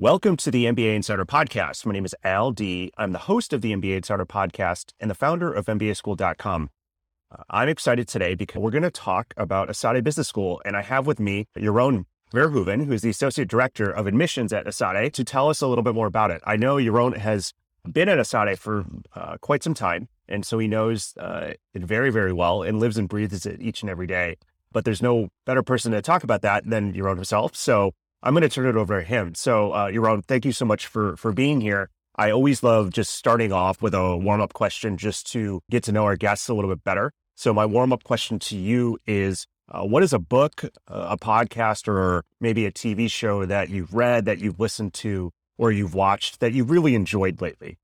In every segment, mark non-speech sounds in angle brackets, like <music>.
Welcome to the MBA Insider Podcast. My name is Al Dea. I'm the host of the MBA Insider Podcast and the founder of MBAschool.com. Uh, I'm excited today because we're going to talk about ESADE Business School, and I have with me Jeroen Verhoeven, who is the Associate Director of Admissions at ESADE, to tell us a little bit more about it. I know Jeroen has been at ESADE for uh, quite some time, and so he knows uh, it very, very well and lives and breathes it each and every day. But there's no better person to talk about that than Jeroen himself. So I'm going to turn it over to him. So, uh, Jeroen, thank you so much for for being here. I always love just starting off with a warm up question just to get to know our guests a little bit better. So, my warm up question to you is uh, what is a book, a podcast, or maybe a TV show that you've read, that you've listened to, or you've watched that you really enjoyed lately?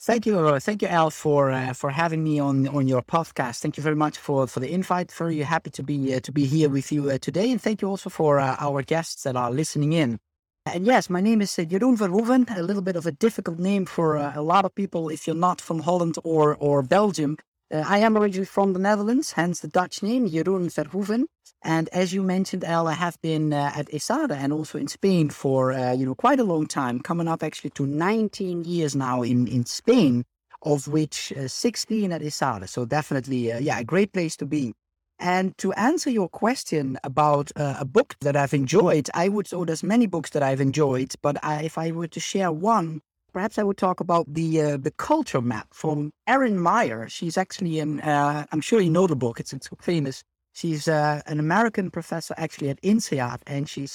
Thank you, uh, thank you, Al, for uh, for having me on on your podcast. Thank you very much for for the invite. Very happy to be uh, to be here with you uh, today, and thank you also for uh, our guests that are listening in. And yes, my name is uh, Jeroen Verhoeven. A little bit of a difficult name for a lot of people if you're not from Holland or or Belgium. I am originally from the Netherlands, hence the Dutch name Jeroen Verhoeven. And as you mentioned, Al, I have been uh, at ESADE and also in Spain for uh, you know quite a long time, coming up actually to 19 years now in in Spain, of which uh, 16 at ESADE. So definitely, uh, yeah, a great place to be. And to answer your question about uh, a book that I've enjoyed, I would. So there's many books that I've enjoyed, but I, if I were to share one, perhaps I would talk about the uh, the culture map from Erin Meyer. She's actually an. I'm sure you know the book. It's it's famous She's uh, an American professor actually at INSEAD, and she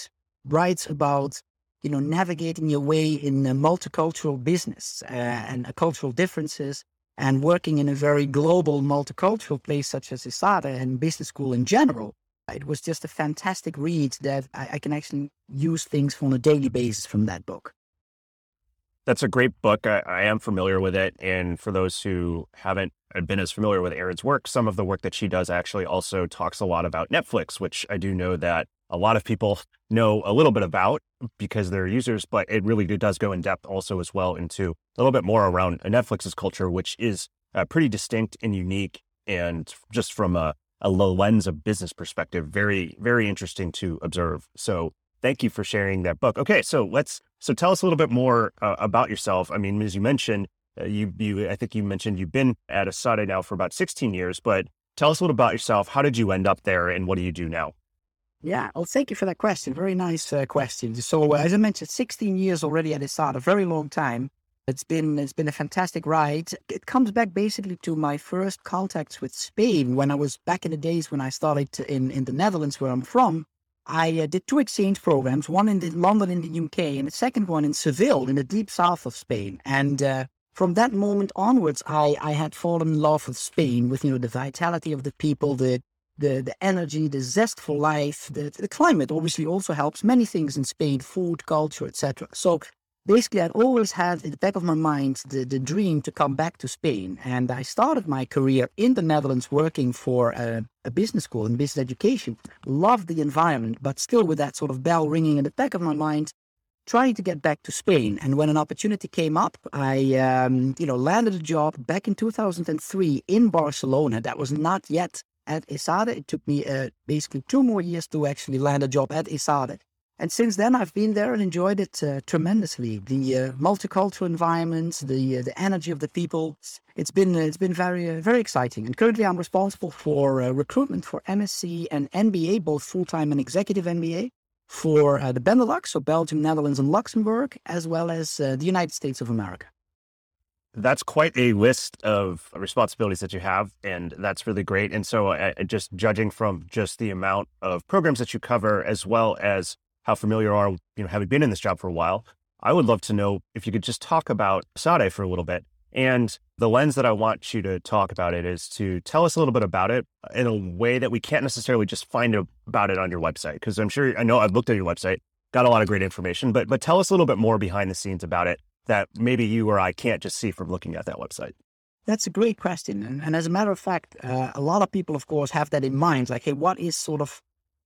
writes about you know navigating your way in a multicultural business uh, and uh, cultural differences, and working in a very global multicultural place such as ESADE and business school in general. It was just a fantastic read that I, I can actually use things on a daily basis from that book. That's a great book. I, I, am familiar with it. And for those who haven't been as familiar with Erin's work, some of the work that she does actually also talks a lot about Netflix, which I do know that a lot of people <laughs> know a little bit about because they're users, but it really does go in depth also as well into a little bit more around Netflix's culture, which is uh, pretty distinct and unique. And just from a, a lens of business perspective, very, very interesting to observe. So thank you for sharing that book. Okay, so let's so tell us a little bit more uh, about yourself. I mean, as you mentioned, uh, you you I think you mentioned you've been at ESADE now for about 16 years, but tell us a little about yourself. How did you end up there, and what do you do now? Yeah, well, thank you for that question. Very nice uh, question. So, uh, as I mentioned, 16 years already at ESADE, a very long time. It's been it's been a fantastic ride. It comes back basically to my first contacts with Spain when I was back in the days when I started in in the Netherlands, where I'm from. I uh, did two exchange programs, one in London in the UK and the second one in Seville in the deep south of Spain. And uh, from that moment onwards, I, I had fallen in love with Spain, with you know the vitality of the people, the the, the energy, the zest for life, the, the climate obviously also helps many things in Spain, food, culture, etc. So basically, I'd always had in the back of my mind the, the dream to come back to Spain. And I started my career in the Netherlands working for a, a business school in business education. Loved the environment, but still with that sort of bell ringing in the back of my mind, trying to get back to Spain. And when an opportunity came up, I, um, you know, landed a job back in 2003 in Barcelona. That was not yet at ESADE. It took me uh, basically two more years to actually land a job at ESADE. And since then, I've been there and enjoyed it uh, tremendously. The uh, multicultural environment, the uh, the energy of the people. It's been it's been very uh, very exciting. And currently, I'm responsible for uh, recruitment for MSc and MBA, both full time and executive MBA, for uh, the Benelux, so Belgium, Netherlands, and Luxembourg, as well as the United States of America. That's quite a list of responsibilities that you have, and that's really great. And so, just judging from just the amount of programs that you cover, as well as how familiar are, you know, having been in this job for a while. I would love to know if you could just talk about ESADE for a little bit and the lens that I want you to talk about it is to tell us a little bit about it in a way that we can't necessarily just find about it on your website. Because I'm sure I know I've looked at your website, got a lot of great information, but but tell us a little bit more behind the scenes about it that maybe you or I can't just see from looking at that website. That's a great question, and, and as a matter of fact, uh, a lot of people, of course, have that in mind. Like, hey, what is sort of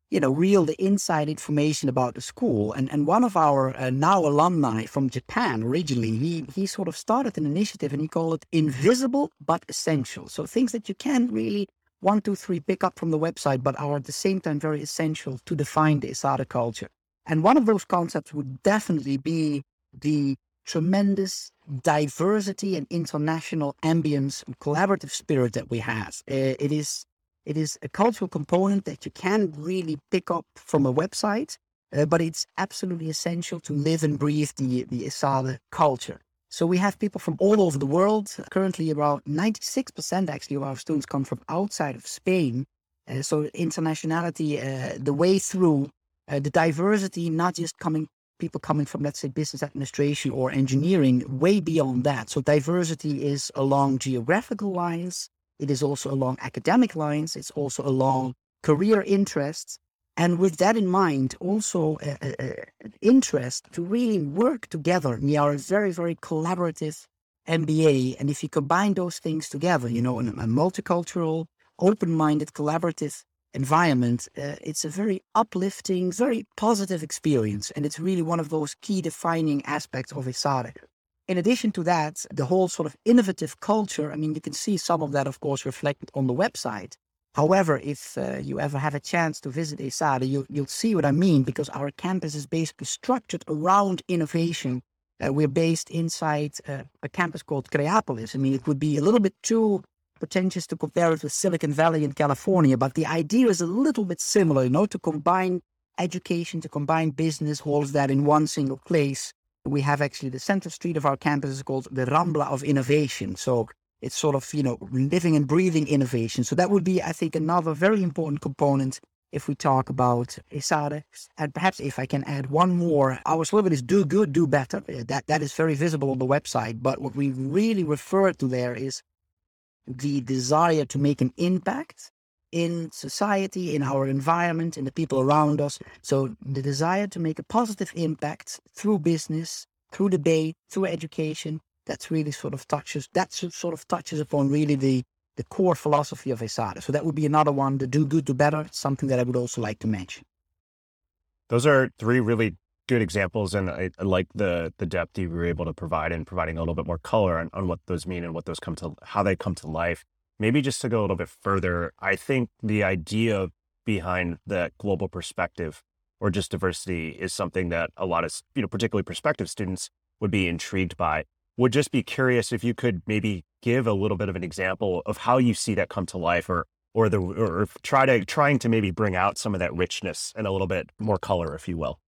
you know, real the inside information about the school. And and one of our uh, now alumni from Japan originally, he he sort of started an initiative and he called it invisible but essential. So things that you can really one, two, three pick up from the website, but are at the same time very essential to define the ESADE culture. And one of those concepts would definitely be the tremendous diversity and international ambience and collaborative spirit that we have. Uh, it is it is a cultural component that you can really pick up from a website, uh, but it's absolutely essential to live and breathe the, the ESADE culture. So we have people from all over the world. Currently, about 96% actually of our students come from outside of Spain. Uh, so internationality, uh, the way through uh, the diversity, not just coming people coming from, let's say, business administration or engineering, way beyond that. So diversity is along geographical lines, it is also along academic lines. It's also along career interests. And with that in mind, also interest to really work together. We are a very, very collaborative MBA. And if you combine those things together, you know, in a multicultural, open minded, collaborative environment, uh, it's a very uplifting, very positive experience. And it's really one of those key defining aspects of ESADE. In addition to that, the whole sort of innovative culture, I mean, you can see some of that, of course, reflected on the website. However, if uh, you ever have a chance to visit ESADE, you, you'll see what I mean because our campus is basically structured around innovation. Uh, we're based inside uh, a campus called Creapolis. I mean, it would be a little bit too pretentious to compare it with Silicon Valley in California, but the idea is a little bit similar, you know, to combine education, to combine business, all of that in one single place we have actually the center street of our campus is called the Rambla of Innovation. So it's sort of, you know, living and breathing innovation. So that would be, I think, another very important component if we talk about ESADE. And perhaps if I can add one more, our slogan is do good, do better. Uh, that, that is very visible on the website. But what we really refer to there is the desire to make an impact in society, in our environment, in the people around us. So the desire to make a positive impact through business, through debate, through education, that's really sort of touches, that sort of touches upon really the, the core philosophy of ESADE. So that would be another one, the do good, do better, something that I would also like to mention. Those are three really good examples and I, I, like the the depth you were able to provide and providing a little bit more color on, on what those mean and what those come to how they come to life maybe just to go a little bit further, I think the idea behind that global perspective or just diversity is something that a lot of, you know, particularly prospective students would be intrigued by. Would just be curious if you could maybe give a little bit of an example of how you see that come to life or or the or try to trying to maybe bring out some of that richness and a little bit more color, if you will.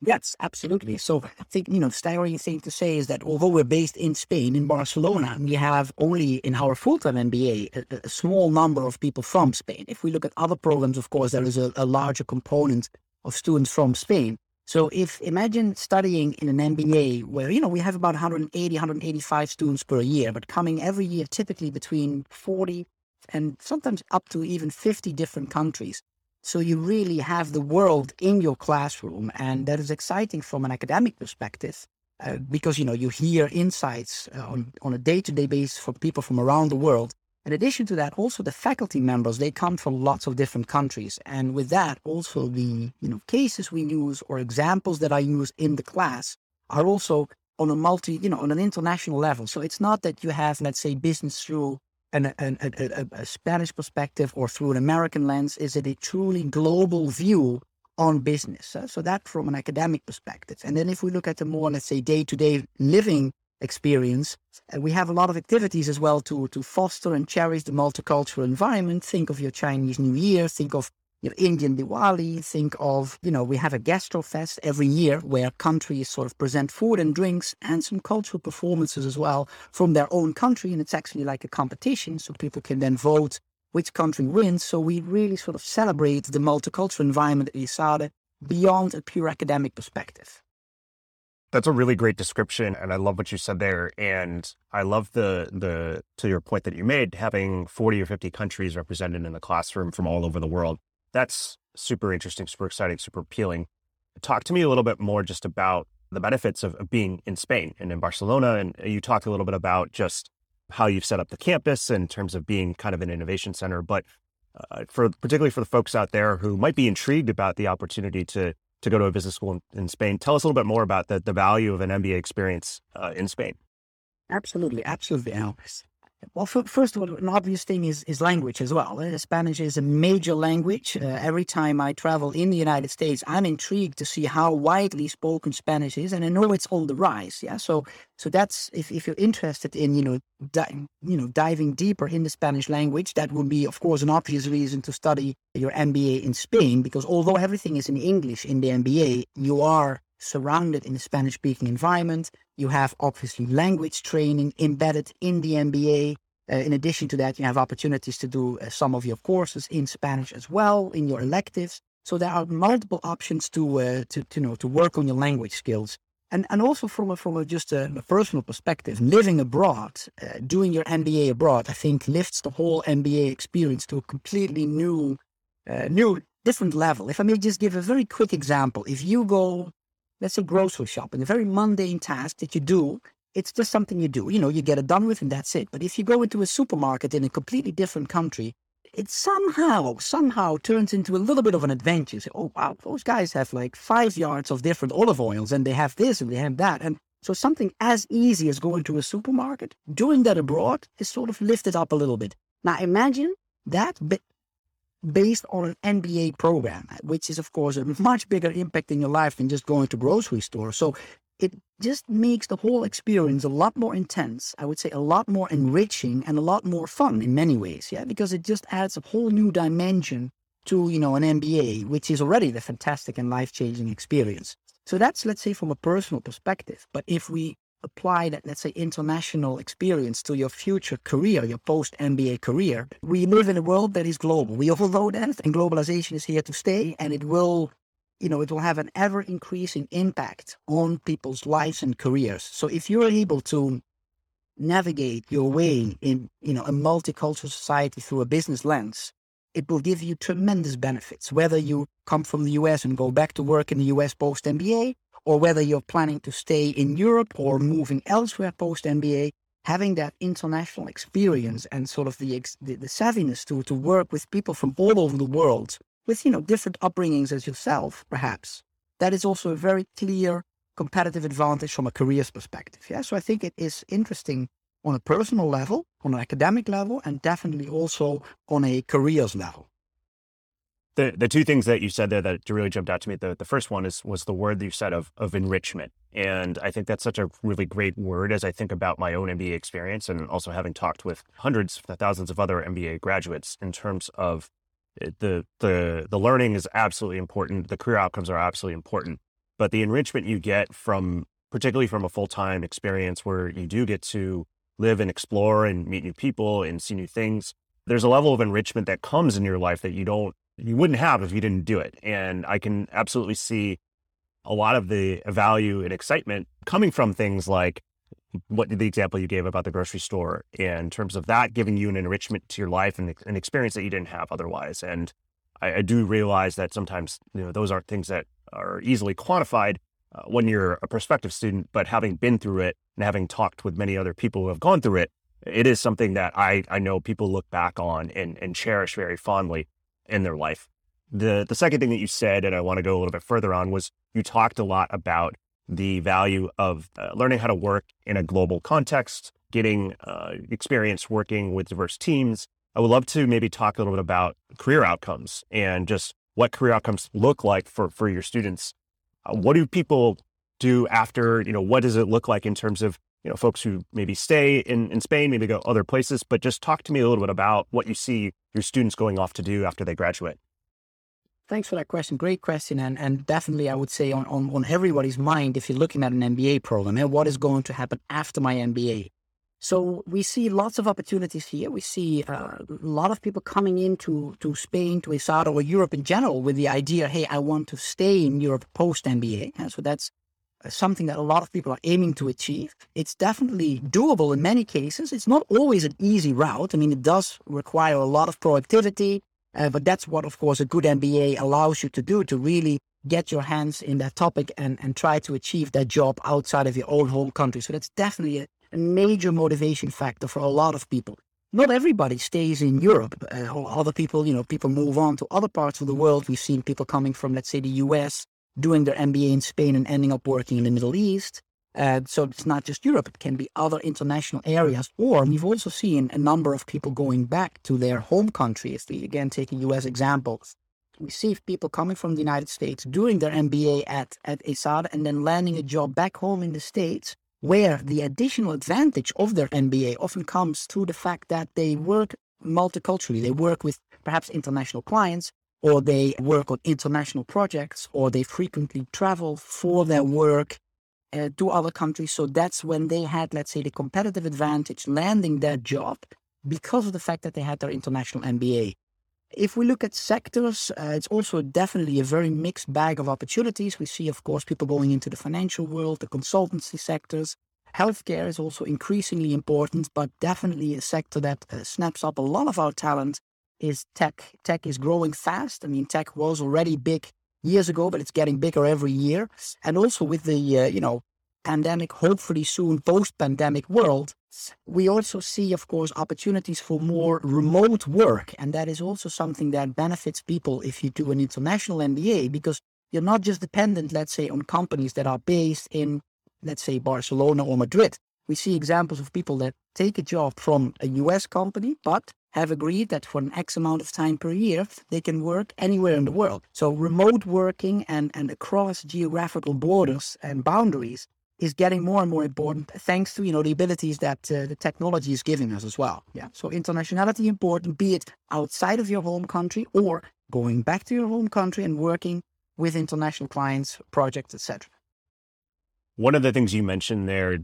Yes, absolutely. So I think, you know, the staggering thing to say is that although we're based in Spain, in Barcelona, we have only in our full-time MBA a, a small number of people from Spain. If we look at other programs, of course, there is a, a larger component of students from Spain. So if imagine studying in an MBA where, you know, we have about 180, 185 students per year, but coming every year, typically between 40 and sometimes up to even 50 different countries. So you really have the world in your classroom, and that is exciting from an academic perspective. Uh, because you know you hear insights uh, on, on a day-to-day basis from people from around the world in addition to that also the faculty members they come from lots of different countries and with that also the you know cases we use or examples that i use in the class are also on a multi you know on an international level so it's not that you have let's say business through an, an, a, a, Spanish perspective or through an American lens? Is it a truly global view on business? Uh, so that from an academic perspective. And then if we look at the more, let's say, day-to-day living experience, uh, we have a lot of activities as well to, to foster and cherish the multicultural environment. Think of your Chinese New Year, think of you know, Indian Diwali, think of, you know, we have a gastrofest every year where countries sort of present food and drinks and some cultural performances as well from their own country. And it's actually like a competition. So people can then vote which country wins. So we really sort of celebrate the multicultural environment at ESADE beyond a pure academic perspective. That's a really great description, and I love what you said there. And I love the the to your point that you made, having forty or fifty countries represented in the classroom from all over the world. That's super interesting, super exciting, super appealing. Talk to me a little bit more just about the benefits of, of being in Spain and in Barcelona. And you talked a little bit about just how you've set up the campus in terms of being kind of an innovation center. But uh, for particularly for the folks out there who might be intrigued about the opportunity to to go to a business school in, in Spain, tell us a little bit more about the the value of an MBA experience uh, in Spain. Absolutely, absolutely, Alex. Well, first of all, an obvious thing is, is language as well. Uh, Spanish is a major language. Uh, every time I travel in the United States, I'm intrigued to see how widely spoken Spanish is, and I know it's on the rise. Yeah, so so that's if, if you're interested in you know di- you know diving deeper in the Spanish language, that would be of course an obvious reason to study your MBA in Spain because although everything is in English in the MBA, you are surrounded in a Spanish speaking environment. You have obviously language training embedded in the MBA. Uh, in addition to that, you have opportunities to do uh, some of your courses in Spanish as well in your electives. So there are multiple options to uh, to, to, you know to work on your language skills. And, and also from a, from a, just a, a personal perspective, living abroad, uh, doing your MBA abroad, I think lifts the whole MBA experience to a completely new, uh, new, different level. If I may just give a very quick example, if you go let's say grocery shopping, a very mundane task that you do. It's just something you do. You know, you get it done with and that's it. But if you go into a supermarket in a completely different country, it somehow, somehow turns into a little bit of an adventure. You say, oh, wow, those guys have like five yards of different olive oils and they have this and they have that. And so something as easy as going to a supermarket, doing that abroad is sort of lifted up a little bit. Now imagine that based on an MBA program, which is, of course, a much bigger impact in your life than just going to grocery store. So it just makes the whole experience a lot more intense. I would say a lot more enriching and a lot more fun in many ways. Yeah, because it just adds a whole new dimension to, you know, an MBA, which is already the fantastic and life changing experience. So that's, let's say, from a personal perspective. But if we apply that, let's say, international experience to your future career, your post MBA career. We live in a world that is global. We all know that, and globalization is here to stay, and it will, you know, it will have an ever increasing impact on people's lives and careers. So if you're able to navigate your way in, you know, a multicultural society through a business lens, it will give you tremendous benefits, whether you come from the US and go back to work in the US post MBA, or whether you're planning to stay in Europe or moving elsewhere post MBA, having that international experience and sort of the, the, the savviness to to work with people from all over the world with you know different upbringings as yourself, perhaps that is also a very clear competitive advantage from a careers perspective. Yeah, so I think it is interesting on a personal level, on an academic level, and definitely also on a careers level the the two things that you said there that really jumped out to me. The the first one is was the word that you said of of enrichment, and I think that's such a really great word as I think about my own MBA experience, and also having talked with hundreds, thousands of other MBA graduates in terms of eh, the the the learning is absolutely important. The career outcomes are absolutely important, but the enrichment you get from particularly from a full time experience where you do get to live and explore and meet new people and see new things. There's a level of enrichment that comes in your life that you don't you wouldn't have if you didn't do it. And I can absolutely see a lot of the value and excitement coming from things like what the example you gave about the grocery store in terms of that giving you an enrichment to your life and an experience that you didn't have otherwise. And I, I do realize that sometimes you know those aren't things that are easily quantified uh, when you're a prospective student, but having been through it and having talked with many other people who have gone through it, it is something that I, I know people look back on and, and cherish very fondly in their life. The the second thing that you said, and I want to go a little bit further on, was you talked a lot about the value of uh, learning how to work in a global context, getting uh, experience working with diverse teams. I would love to maybe talk a little bit about career outcomes and just what career outcomes look like for for your students. Uh, what do people do after? You know, what does it look like in terms of you know folks who maybe stay in in Spain, maybe go other places? But just talk to me a little bit about what you see your students going off to do after they graduate? Thanks for that question. Great question. And, and definitely, I would say on, on, on everybody's mind, if you're looking at an MBA program, and what is going to happen after my MBA. So we see lots of opportunities here. We see uh, a lot of people coming into to Spain, to ESADE, or Europe in general with the idea, hey, I want to stay in Europe post MBA. so that's something that a lot of people are aiming to achieve. It's definitely doable in many cases. It's not always an easy route. I mean, it does require a lot of productivity, uh, but that's what, of course, a good MBA allows you to do to really get your hands in that topic and, and try to achieve that job outside of your own home country. So that's definitely a, a major motivation factor for a lot of people. Not everybody stays in Europe. Uh, other people, you know, people move on to other parts of the world. We've seen people coming from, let's say, the US, doing their MBA in Spain and ending up working in the Middle East. Uh, so it's not just Europe, it can be other international areas. Or we've also seen a number of people going back to their home country. If we again take a US example, we see people coming from the United States doing their MBA at, at ESADE and then landing a job back home in the States where the additional advantage of their MBA often comes through the fact that they work multiculturally. They work with perhaps international clients or they work on international projects, or they frequently travel for their work uh, to other countries. So that's when they had, let's say, the competitive advantage landing that job because of the fact that they had their international MBA. If we look at sectors, uh, it's also definitely a very mixed bag of opportunities. We see, of course, people going into the financial world, the consultancy sectors. Healthcare is also increasingly important, but definitely a sector that uh, snaps up a lot of our talent is tech. Tech is growing fast. I mean, tech was already big years ago, but it's getting bigger every year. And also with the, uh, you know, pandemic, hopefully soon post-pandemic world, we also see, of course, opportunities for more remote work. And that is also something that benefits people if you do an international MBA, because you're not just dependent, let's say, on companies that are based in, let's say, Barcelona or Madrid. We see examples of people that take a job from a US company, but have agreed that for an X amount of time per year, they can work anywhere in the world. So remote working and, and across geographical borders and boundaries is getting more and more important thanks to, you know, the abilities that uh, the technology is giving us as well. Yeah. So internationality important, be it outside of your home country or going back to your home country and working with international clients, projects, etc. One of the things you mentioned there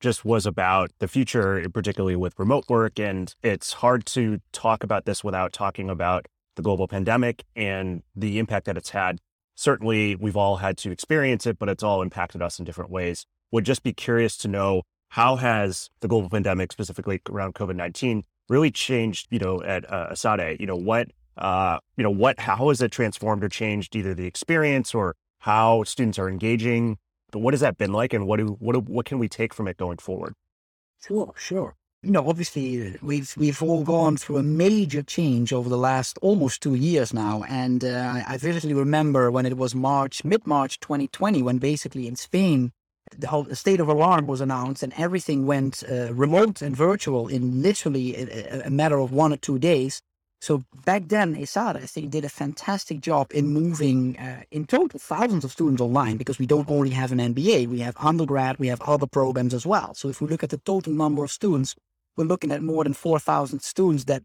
just was about the future, particularly with remote work. And it's hard to talk about this without talking about the global pandemic and the impact that it's had. Certainly, we've all had to experience it, but it's all impacted us in different ways. Would just be curious to know how has the global pandemic, specifically around COVID nineteen, really changed? You know, at uh, ESADE, you know what, uh, you know what, how has it transformed or changed either the experience or how students are engaging what has that been like, and what do what do, what can we take from it going forward? Sure, sure. You know, obviously, we've we've all gone through a major change over the last almost two years now, and uh, I vividly remember when it was March, mid March, 2020, when basically in Spain the whole state of alarm was announced and everything went uh, remote and virtual in literally a, a, matter of one or two days. So back then, ESADE, I think, did a fantastic job in moving, uh, in total, thousands of students online because we don't only have an MBA, we have undergrad, we have other programs as well. So if we look at the total number of students, we're looking at more than 4,000 students that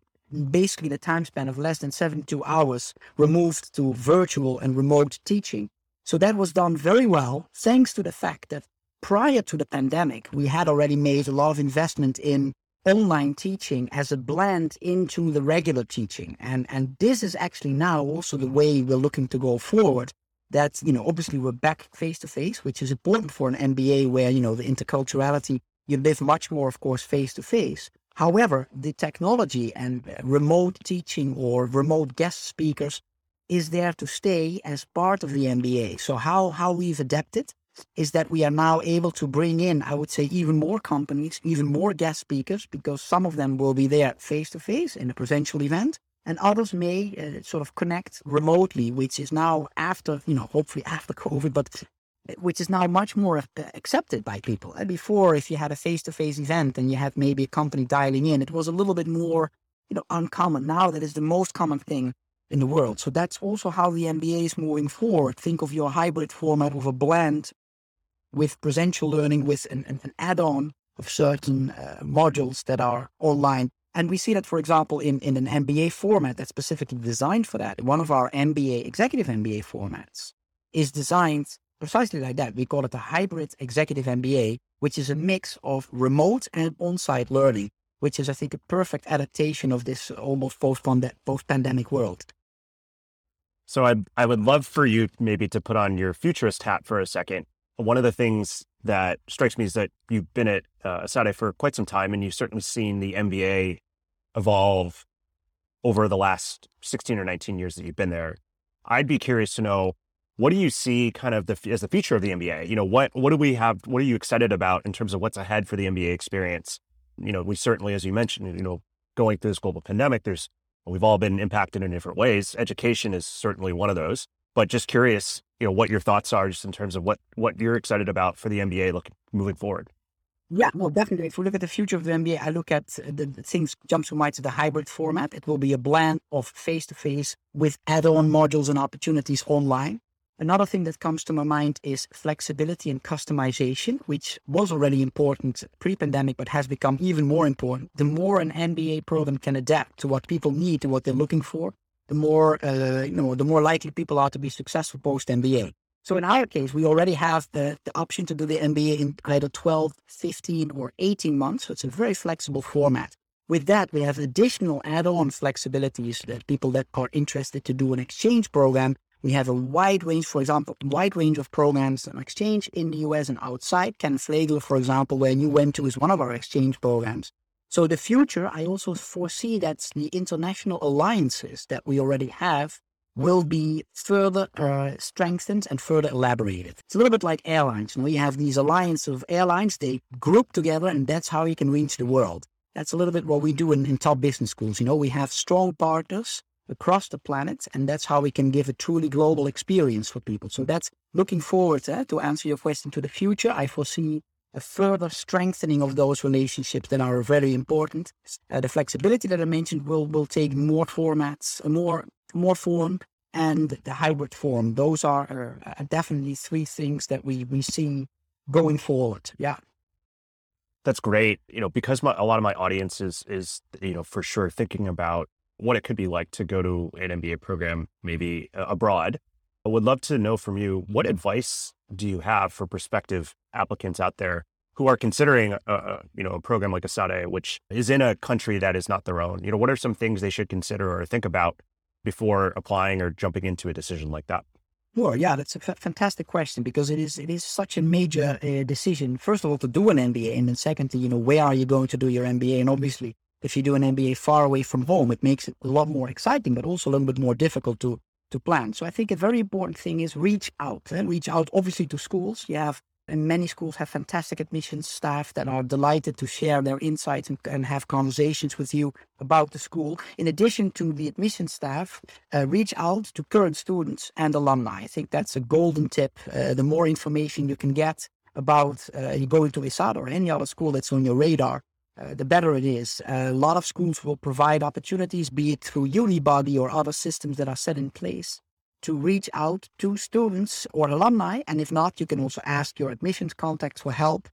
basically the time span of less than 72 hours were moved to virtual and remote teaching. So that was done very well, thanks to the fact that prior to the pandemic, we had already made a lot of investment in online teaching as a blend into the regular teaching. And, and this is actually now also the way we're looking to go forward. That, you know, obviously we're back face to face, which is important for an MBA where, you know, the interculturality, you live much more, of course, face to face. However, the technology and uh, remote teaching or remote guest speakers is there to stay as part of the MBA. So how, how we've adapted is that we are now able to bring in, I would say, even more companies, even more guest speakers, because some of them will be there face to face in a presential event, and others may uh, sort of connect remotely, which is now after, you know, hopefully after <laughs> COVID, but uh, which is now much more uh, accepted by people. And before, if you had a face to face event and you had maybe a company dialing in, it was a little bit more, you know, uncommon. Now that is the most common thing in the world. So that's also how the MBA is moving forward. Think of your hybrid format of a blend with presential learning with an, an, add-on of certain uh, modules that are online. And we see that, for example, in, in an MBA format that's specifically designed for that. One of our MBA, executive MBA formats is designed precisely like that. We call it a hybrid executive MBA, which is a mix of remote and on-site learning, which is, I think, a perfect adaptation of this almost post-pandemic world. So I, I would love for you maybe to put on your futurist hat for a second one of the things that strikes me is that you've been at uh, for quite some time and you've certainly seen the MBA evolve over the last 16 or 19 years that you've been there. I'd be curious to know what do you see kind of the, as the future of the MBA? You know, what what do we have? What are you excited about in terms of what's ahead for the MBA experience? You know, we certainly, as you mentioned, you know, going through this global pandemic, there's we've all been impacted in different ways. Education is certainly one of those. But just curious, you know, what your thoughts are just in terms of what what you're excited about for the MBA looking moving forward. Yeah, well, definitely. If we look at the future of the MBA, I look at uh, the, the things jump to mind to the hybrid format. It will be a blend of face to face with add-on modules and opportunities online. Another thing that comes to my mind is flexibility and customization, which was already important pre-pandemic, but has become even more important. The more an MBA program can adapt to what people need and what they're looking for, the more uh, you know, the more likely people are to be successful post MBA. So in our case, we already have the, the option to do the MBA in either 12, 15, or 18 months. So it's a very flexible format. With that, we have additional add-on flexibilities that people that are interested to do an exchange program. We have a wide range, for example, wide range of programs and exchange in the US and outside. Kenan-Flagler, for example, where you went to is one of our exchange programs. So the future, I also foresee that the international alliances that we already have will be further uh, strengthened and further elaborated. It's a little bit like airlines. You know, you have these alliances of airlines, they group together, and that's how you can reach the world. That's a little bit what we do in, in top business schools. You know, we have strong partners across the planet, and that's how we can give a truly global experience for people. So that's looking forward eh, to answer your question to the future. I foresee a further strengthening of those relationships that are very important. Uh, the flexibility that I mentioned will will take more formats, more more form, and the hybrid form. Those are uh, definitely three things that we we see going forward. Yeah. That's great. You know, because my, a lot of my audience is is you know for sure thinking about what it could be like to go to an MBA program maybe uh, abroad. I would love to know from you what advice do you have for prospective applicants out there who are considering a, you know a program like ESADE, which is in a country that is not their own? You know, what are some things they should consider or think about before applying or jumping into a decision like that? Sure. Yeah, that's a f- fantastic question because it is it is such a major uh, decision. First of all, to do an MBA, and then secondly, you know, where are you going to do your MBA? And obviously, if you do an MBA far away from home, it makes it a lot more exciting, but also a little bit more difficult to to plan. So I think a very important thing is reach out and eh? reach out obviously to schools. You have and many schools have fantastic admissions staff that are delighted to share their insights and, and have conversations with you about the school. In addition to the admissions staff, uh, reach out to current students and alumni. I think that's a golden tip. Uh, the more information you can get about uh, going to ESADE or any other school that's on your radar, uh, the better it is. a lot of schools will provide opportunities, be it through Unibuddy or other systems that are set in place, to reach out to students or alumni. And if not, you can also ask your admissions contacts for help.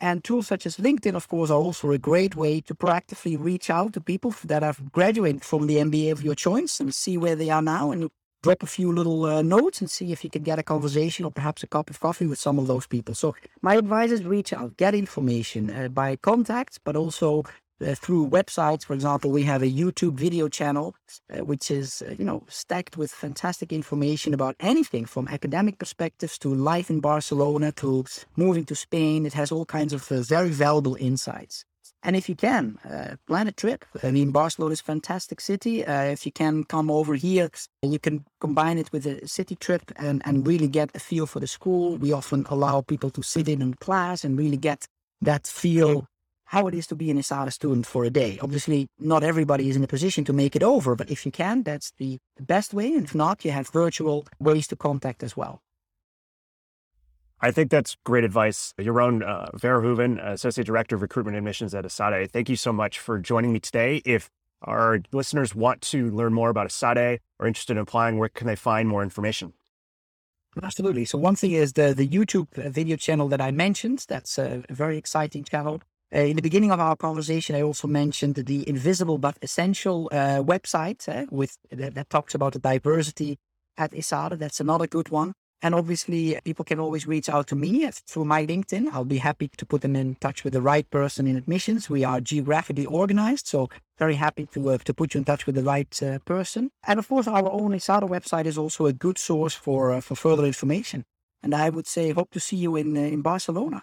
And tools such as LinkedIn, of course, are also a great way to proactively reach out to people that have graduated from the MBA of your choice and see where they are now and drop a few little uh, notes and see if you can get a conversation or perhaps a cup of coffee with some of those people. So my advice is reach out, get information uh, by contact, but also uh, through websites. For example, we have a YouTube video channel, uh, which is, uh, you know, stacked with fantastic information about anything from academic perspectives to life in Barcelona to moving to Spain. It has all kinds of uh, very valuable insights. And if you can, uh, plan a trip. I mean, Barcelona is a fantastic city. If you can come over here, you can combine it with a city trip and, and really get a feel for the school. We often allow people to sit in in class and really get that feel how it is to be an ESADE student for a day. Obviously, not everybody is in a position to make it over, but if you can, that's the best way. And if not, you have virtual ways to contact as well. I think that's great advice. Jeroen uh, Verhoeven, Associate Director of Recruitment Admissions at ESADE. Thank you so much for joining me today. If our listeners want to learn more about ESADE or interested in applying, where can they find more information? Absolutely. So one thing is the, the YouTube video channel that I mentioned. That's a very exciting channel. Uh, in the beginning of our conversation, I also mentioned the invisible but essential uh, website uh, with that, that, talks about the diversity at ESADE. That's another good one. And obviously, people can always reach out to me through my LinkedIn. I'll be happy to put them in touch with the right person in admissions. We are geographically organized, so very happy to uh, to put you in touch with the right uh, person. And of course, our own ESADE website is also a good source for uh, for further information. And I would say, hope to see you in, in Barcelona.